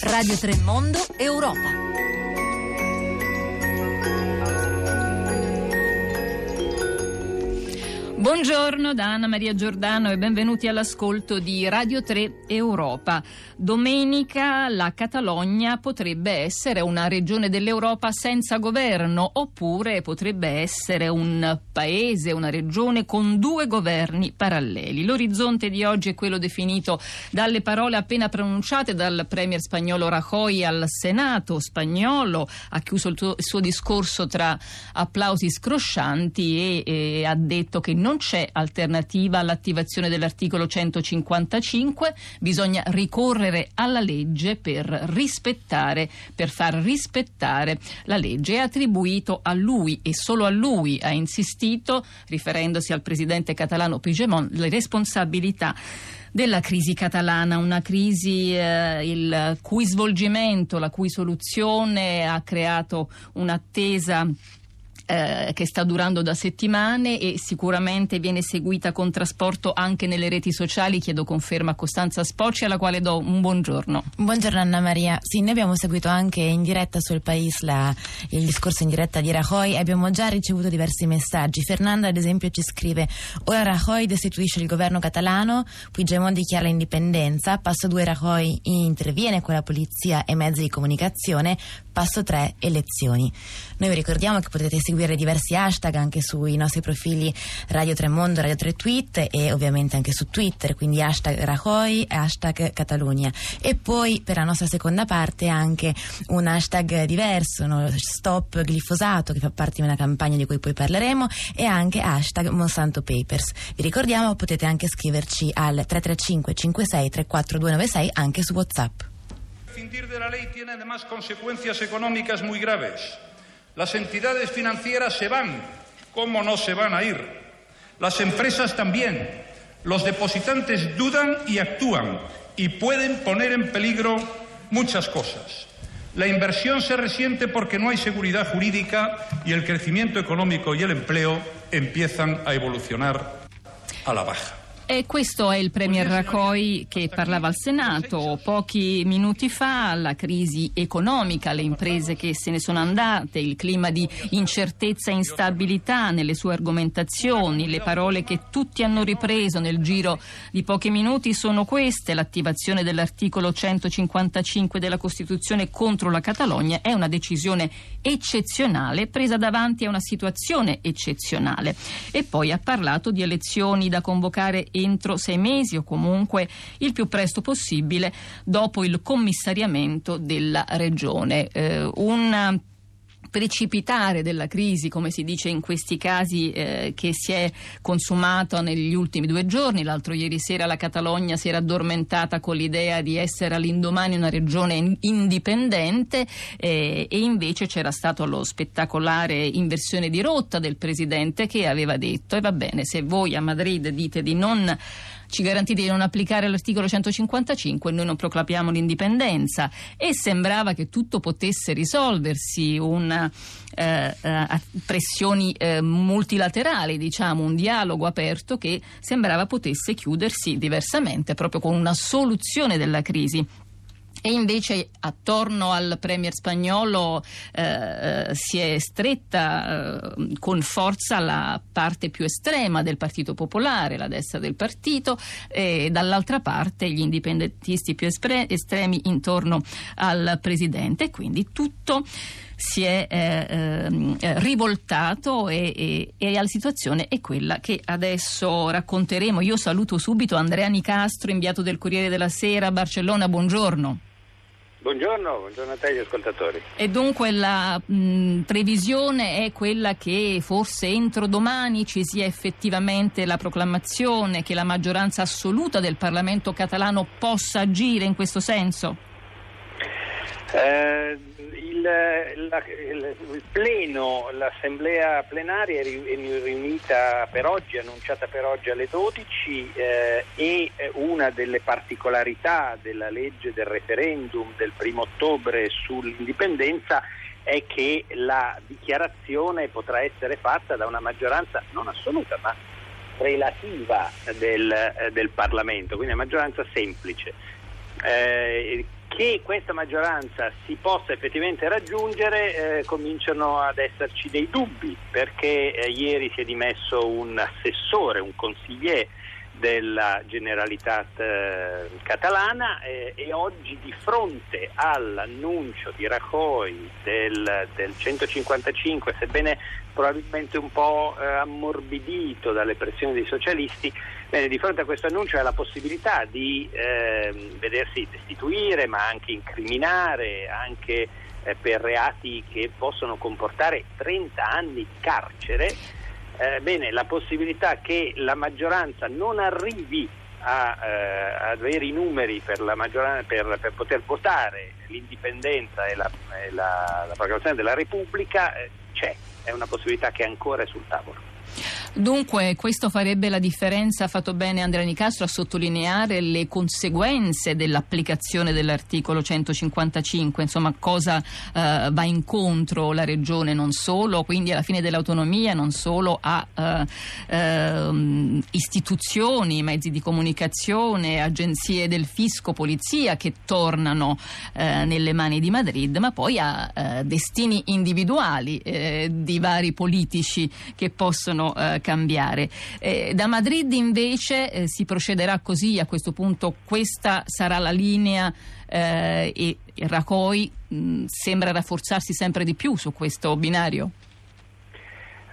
Radio Tremondo Europa. Buongiorno da Anna Maria Giordano e benvenuti all'ascolto di Radio 3 Europa. Domenica la Catalogna potrebbe essere una regione dell'Europa senza governo oppure potrebbe essere un paese, una regione con due governi paralleli. L'orizzonte di oggi è quello definito dalle parole appena pronunciate dal premier spagnolo Rajoy al Senato spagnolo. Ha chiuso il, tuo, il suo discorso tra applausi scroscianti e, e ha detto che non c'è alternativa all'attivazione dell'articolo 155, bisogna ricorrere alla legge per rispettare, per far rispettare la legge. È attribuito a lui e solo a lui, ha insistito, riferendosi al presidente catalano Puigdemont, le responsabilità della crisi catalana, una crisi eh, il cui svolgimento, la cui soluzione ha creato un'attesa eh, che sta durando da settimane e sicuramente viene seguita con trasporto anche nelle reti sociali. Chiedo conferma a Costanza Spocci alla quale do un buongiorno. Buongiorno Anna Maria. Sì, noi abbiamo seguito anche in diretta sul País la, il discorso in diretta di Rajoy e abbiamo già ricevuto diversi messaggi. Fernanda ad esempio ci scrive ora Rajoy destituisce il governo catalano, Puigdemont dichiara l'indipendenza, passo 2 Rajoy interviene con la polizia e mezzi di comunicazione, passo 3 elezioni. Noi vi ricordiamo che potete seguire diversi hashtag anche sui nostri profili Radio Tremondo, Radio 3 Tweet e ovviamente anche su Twitter, quindi hashtag Rajoy e hashtag Catalunya. E poi per la nostra seconda parte anche un hashtag diverso, no? Stop Glifosato, che fa parte di una campagna di cui poi parleremo, e anche hashtag Monsanto Papers. Vi ricordiamo potete anche scriverci al 335 56 34 296 anche su WhatsApp. Fintir de la ley tiene además consecuencias económicas muy graves. Las entidades financieras se van. ¿Cómo no se van a ir? Las empresas también. Los depositantes dudan y actúan y pueden poner en peligro muchas cosas. La inversión se resiente porque no hay seguridad jurídica y el crecimiento económico y el empleo empiezan a evolucionar a la baja. E questo è il Premier Rajoy che parlava al Senato. Pochi minuti fa, la crisi economica, le imprese che se ne sono andate, il clima di incertezza e instabilità nelle sue argomentazioni, le parole che tutti hanno ripreso nel giro di pochi minuti sono queste, l'attivazione dell'articolo 155 della Costituzione contro la Catalogna è una decisione eccezionale presa davanti a una situazione eccezionale. E poi ha parlato di elezioni da convocare entro sei mesi o comunque il più presto possibile dopo il commissariamento della regione. Eh, un precipitare della crisi, come si dice in questi casi, eh, che si è consumato negli ultimi due giorni. L'altro ieri sera la Catalogna si era addormentata con l'idea di essere all'indomani una regione indipendente eh, e invece c'era stato lo spettacolare inversione di rotta del presidente che aveva detto e va bene se voi a Madrid dite di non ci garantite di non applicare l'articolo 155 e noi non proclamiamo l'indipendenza e sembrava che tutto potesse risolversi, una eh, eh, pressioni eh, multilaterali, diciamo, un dialogo aperto che sembrava potesse chiudersi diversamente, proprio con una soluzione della crisi. E invece attorno al premier spagnolo eh, si è stretta eh, con forza la parte più estrema del Partito Popolare, la destra del partito, e dall'altra parte gli indipendentisti più espre- estremi intorno al presidente. Quindi tutto si è eh, ehm, eh, rivoltato e, e, e, la situazione è quella che adesso racconteremo. Io saluto subito Andrea Nicastro, inviato del Corriere della Sera a Barcellona. Buongiorno. Buongiorno, buongiorno a te gli ascoltatori. E dunque la mh, previsione è quella che forse entro domani ci sia effettivamente la proclamazione che la maggioranza assoluta del Parlamento catalano possa agire in questo senso? Eh, la, il, pleno, l'assemblea plenaria è riunita per oggi, annunciata per oggi alle 12 eh, e una delle particolarità della legge del referendum del primo ottobre sull'indipendenza è che la dichiarazione potrà essere fatta da una maggioranza non assoluta ma relativa del, del Parlamento, quindi una maggioranza semplice. Eh, che questa maggioranza si possa effettivamente raggiungere eh, cominciano ad esserci dei dubbi perché eh, ieri si è dimesso un assessore, un consigliere della Generalitat eh, catalana eh, e oggi di fronte all'annuncio di Rajoy del, del 155, sebbene probabilmente un po' eh, ammorbidito dalle pressioni dei socialisti, bene, di fronte a questo annuncio ha la possibilità di ehm, vedersi destituire ma anche incriminare, anche eh, per reati che possono comportare 30 anni di carcere eh, bene, la possibilità che la maggioranza non arrivi a, eh, avere i numeri per, per, per, poter votare l'indipendenza e la, e la, la proclamazione della Repubblica eh, c'è, è una possibilità che ancora è sul tavolo. Dunque questo farebbe la differenza, ha fatto bene Andrea Nicastro a sottolineare le conseguenze dell'applicazione dell'articolo 155, insomma cosa eh, va incontro la Regione non solo, quindi alla fine dell'autonomia, non solo a eh, eh, istituzioni, mezzi di comunicazione, agenzie del fisco, polizia che tornano eh, nelle mani di Madrid, ma poi a eh, destini individuali eh, di vari politici che possono cambiare. Eh, da Madrid invece eh, si procederà così, a questo punto questa sarà la linea eh, e Rajoy mh, sembra rafforzarsi sempre di più su questo binario.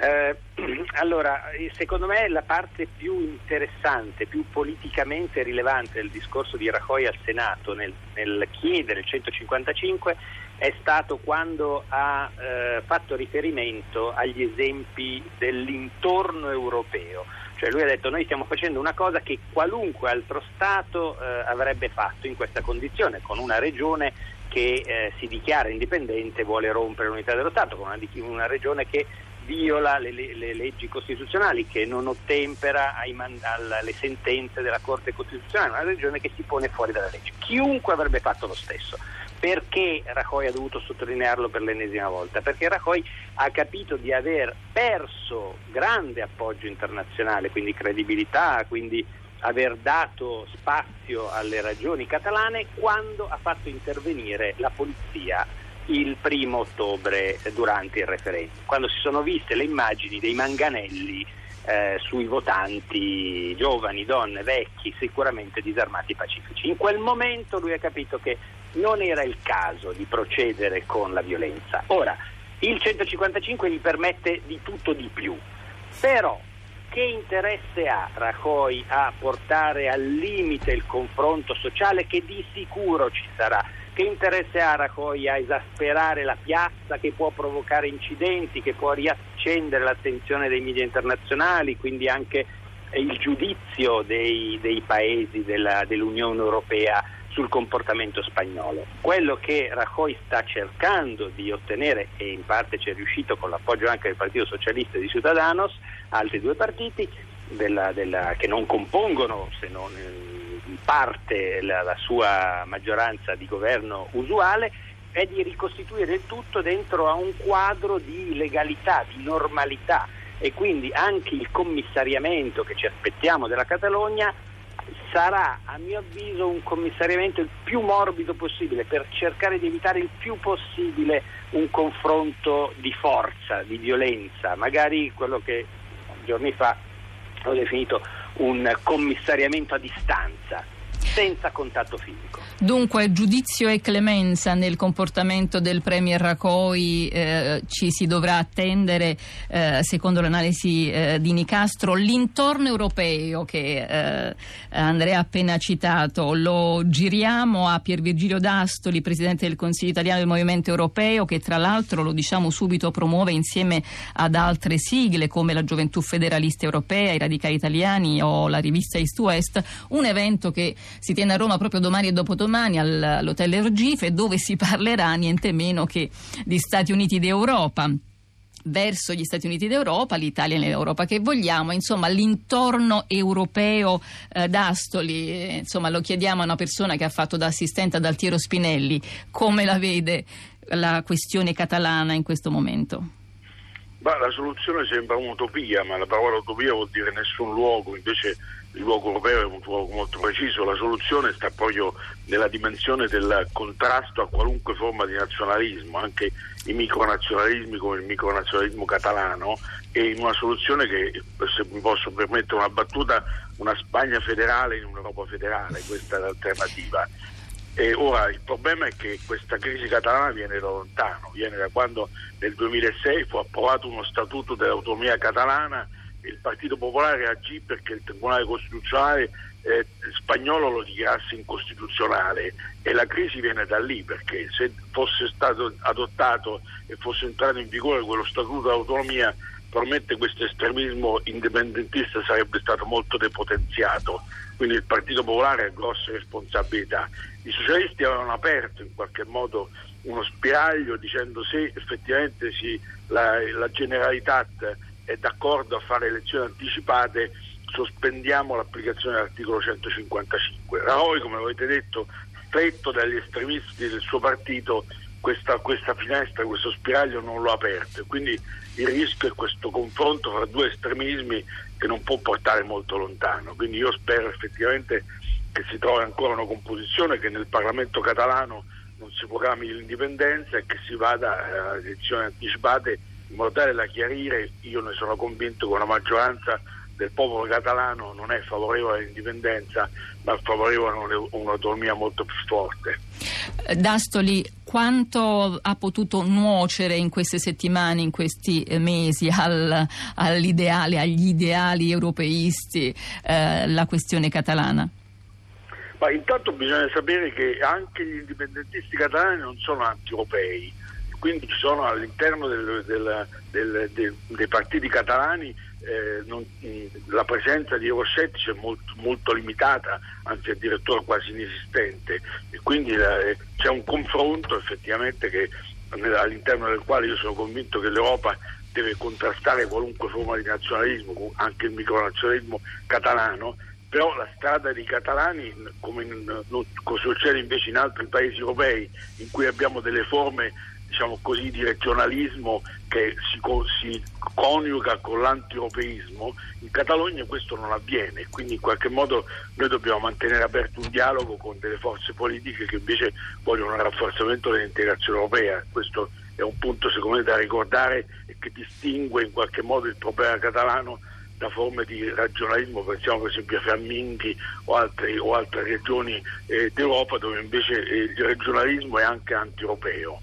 Eh, allora, secondo me la parte più interessante, più politicamente rilevante del discorso di Rajoy al Senato nel, nel chiedere il 155 è stato quando ha eh, fatto riferimento agli esempi dell'intorno europeo. Cioè lui ha detto noi stiamo facendo una cosa che qualunque altro Stato eh, avrebbe fatto in questa condizione, con una regione che eh, si dichiara indipendente e vuole rompere l'unità dello Stato, con una, una regione che viola le, le, le, leggi costituzionali, che non ottempera ai, alle sentenze della Corte Costituzionale, una regione che si pone fuori dalla legge. Chiunque avrebbe fatto lo stesso. Perché Rajoy ha dovuto sottolinearlo per l'ennesima volta? Perché Rajoy ha capito di aver perso grande appoggio internazionale, quindi credibilità, quindi aver dato spazio alle ragioni catalane quando ha fatto intervenire la polizia il primo ottobre durante il referendum, quando si sono viste le immagini dei manganelli eh, sui votanti giovani, donne, vecchi, sicuramente disarmati pacifici. In quel momento lui ha capito che non era il caso di procedere con la violenza. Ora, il 155 gli permette di tutto di più, però che interesse ha Rajoy a portare al limite il confronto sociale che di sicuro ci sarà? Che interesse ha Rajoy a esasperare la piazza che può provocare incidenti, che può riaccendere l'attenzione dei media internazionali, quindi anche il giudizio dei, dei paesi della, dell'Unione Europea sul comportamento spagnolo. Quello che Rajoy sta cercando di ottenere, e in parte ci è riuscito con l'appoggio anche del Partito Socialista e di Ciudadanos, altri due partiti della, della, che non compongono, se non in parte, la, la sua maggioranza di governo usuale, è di ricostituire il tutto dentro a un quadro di legalità, di normalità e quindi anche il commissariamento che ci aspettiamo della Catalogna sarà a mio avviso un commissariamento il più morbido possibile per cercare di evitare il più possibile un confronto di forza, di violenza, magari quello che giorni fa ho definito un commissariamento a distanza, senza contatto fisico. Dunque, giudizio e clemenza nel comportamento del Premier Rajoy eh, ci si dovrà attendere, eh, secondo l'analisi eh, di Nicastro, l'intorno europeo che eh, Andrea ha appena citato. Lo giriamo a Pier Virgilio D'Astoli, Presidente del Consiglio italiano del Movimento Europeo, che tra l'altro, lo diciamo subito, promuove insieme ad altre sigle come la Gioventù Federalista Europea, i Radicali Italiani o la rivista East West, un evento che si tiene a Roma proprio domani e dopodomani domani all'Hotel Ergife dove si parlerà niente meno che di Stati Uniti d'Europa verso gli Stati Uniti d'Europa, l'Italia nell'Europa che vogliamo, insomma l'intorno europeo eh, d'Astoli, eh, insomma lo chiediamo a una persona che ha fatto da assistente ad Altiero Spinelli, come la vede la questione catalana in questo momento? Bah, la soluzione sembra un'utopia, ma la parola utopia vuol dire nessun luogo, invece il luogo europeo è un luogo molto preciso, la soluzione sta proprio nella dimensione del contrasto a qualunque forma di nazionalismo, anche i micronazionalismi come il micronazionalismo catalano e in una soluzione che, se mi posso permettere una battuta, una Spagna federale in un'Europa federale, questa è l'alternativa. E ora il problema è che questa crisi catalana viene da lontano, viene da quando nel 2006 fu approvato uno statuto dell'autonomia catalana il Partito Popolare agì perché il Tribunale Costituzionale eh, spagnolo lo dichiarasse incostituzionale e la crisi viene da lì perché se fosse stato adottato e fosse entrato in vigore quello Statuto d'autonomia probabilmente questo estremismo indipendentista sarebbe stato molto depotenziato. Quindi il Partito Popolare ha grosse responsabilità. I socialisti avevano aperto in qualche modo uno spiraglio dicendo se effettivamente si, la, la Generalitat è d'accordo a fare elezioni anticipate, sospendiamo l'applicazione dell'articolo 155. Rajoy, come avete detto, stretto dagli estremisti del suo partito, questa, questa finestra, questo spiraglio non lo ha aperto. Quindi il rischio è questo confronto fra due estremismi che non può portare molto lontano. Quindi io spero effettivamente che si trovi ancora una composizione, che nel Parlamento catalano non si programmi l'indipendenza e che si vada a elezioni anticipate in modo tale da chiarire, io ne sono convinto che una maggioranza del popolo catalano non è favorevole all'indipendenza, ma favorevole a un'autonomia molto più forte. Dastoli, quanto ha potuto nuocere in queste settimane, in questi eh, mesi al, all'ideale, agli ideali europeisti eh, la questione catalana? Ma intanto bisogna sapere che anche gli indipendentisti catalani non sono anti-europei quindi ci sono all'interno del, del, del, dei partiti catalani eh, non, la presenza di euroscettici è molto, molto, limitata, anzi addirittura quasi inesistente. E quindi eh, c'è un confronto effettivamente che, all'interno del quale io sono convinto che l'Europa deve contrastare qualunque forma di nazionalismo, anche il micronazionalismo catalano, però la strada dei catalani, come, in, come succede invece in altri paesi europei, in cui abbiamo delle forme diciamo così, di regionalismo che si, si coniuga con l'antieuropeismo, in Catalogna questo non avviene, quindi in qualche modo noi dobbiamo mantenere aperto un dialogo con delle forze politiche che invece vogliono un rafforzamento dell'integrazione europea. Questo è un punto secondo me da ricordare e che distingue in qualche modo il problema catalano da forme di regionalismo, pensiamo per esempio a Fiamminghi o, o altre regioni eh, d'Europa dove invece eh, il regionalismo è anche anti-europeo.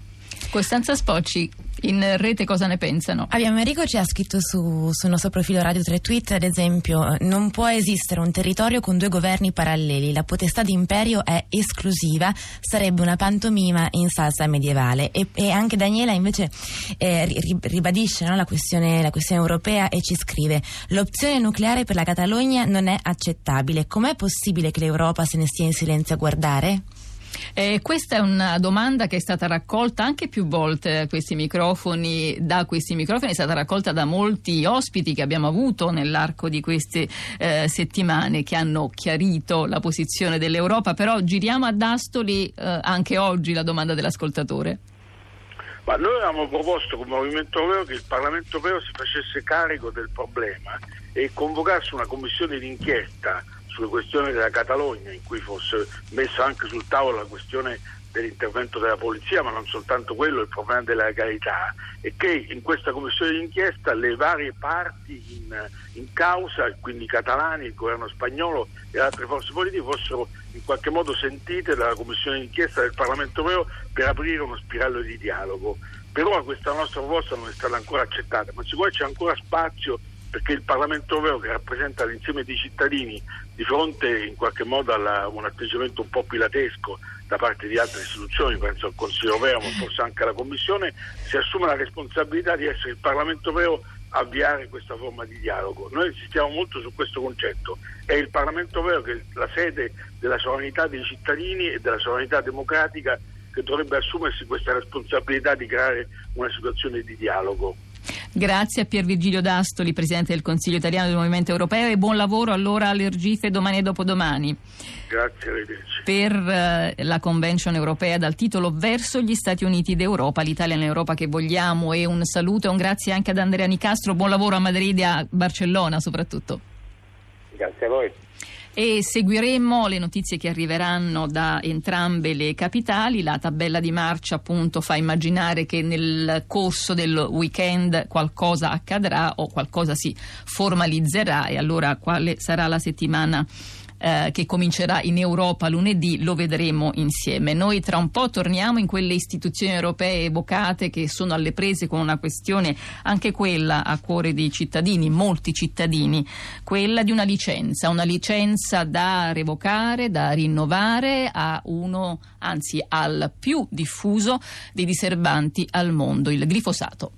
Costanza Spocci, in rete cosa ne pensano? Abbiamo Enrico ci ha scritto su, sul nostro profilo Radio 3 Tweet, ad esempio, non può esistere un territorio con due governi paralleli, la potestà di imperio è esclusiva, sarebbe una pantomima in salsa medievale. E, e anche Daniela invece eh, ribadisce no, la, questione, la questione europea e ci scrive l'opzione nucleare per la Catalogna non è accettabile, com'è possibile che l'Europa se ne stia in silenzio a guardare? Eh, questa è una domanda che è stata raccolta anche più volte questi microfoni, da questi microfoni, è stata raccolta da molti ospiti che abbiamo avuto nell'arco di queste eh, settimane che hanno chiarito la posizione dell'Europa, però giriamo ad Astoli eh, anche oggi la domanda dell'ascoltatore. Ma noi avevamo proposto come Movimento Europeo che il Parlamento Europeo si facesse carico del problema e convocasse una commissione d'inchiesta sulle questioni della Catalogna, in cui fosse messa anche sul tavolo la questione dell'intervento della polizia, ma non soltanto quello, il problema della legalità, e che in questa commissione d'inchiesta le varie parti in, in causa, quindi i catalani, il governo spagnolo e altre forze politiche, fossero in qualche modo sentite dalla commissione d'inchiesta del Parlamento europeo per aprire uno spiraglio di dialogo. Per ora questa nostra proposta non è stata ancora accettata, ma siccome c'è ancora spazio perché il Parlamento europeo che rappresenta l'insieme dei cittadini di fronte in qualche modo a un atteggiamento un po' pilatesco da parte di altre istituzioni, penso al Consiglio europeo ma forse anche alla Commissione, si assume la responsabilità di essere il Parlamento europeo a avviare questa forma di dialogo. Noi insistiamo molto su questo concetto, è il Parlamento europeo che è la sede della sovranità dei cittadini e della sovranità democratica che dovrebbe assumersi questa responsabilità di creare una situazione di dialogo. Grazie a Pier Virgilio D'Astoli, Presidente del Consiglio italiano del Movimento Europeo e buon lavoro allora all'Ergife domani e dopodomani. Grazie, arrivederci. Per eh, la Convention europea dal titolo Verso gli Stati Uniti d'Europa, l'Italia nell'Europa che vogliamo e un saluto e un grazie anche ad Andrea Nicastro, buon lavoro a Madrid e a Barcellona soprattutto. Grazie a voi. E seguiremo le notizie che arriveranno da entrambe le capitali. La tabella di marcia appunto fa immaginare che nel corso del weekend qualcosa accadrà o qualcosa si formalizzerà e allora quale sarà la settimana eh, che comincerà in Europa lunedì, lo vedremo insieme. Noi tra un po' torniamo in quelle istituzioni europee evocate che sono alle prese con una questione, anche quella a cuore dei cittadini, molti cittadini, quella di una licenza, una licenza da revocare, da rinnovare a uno, anzi al più diffuso dei diserbanti al mondo, il glifosato.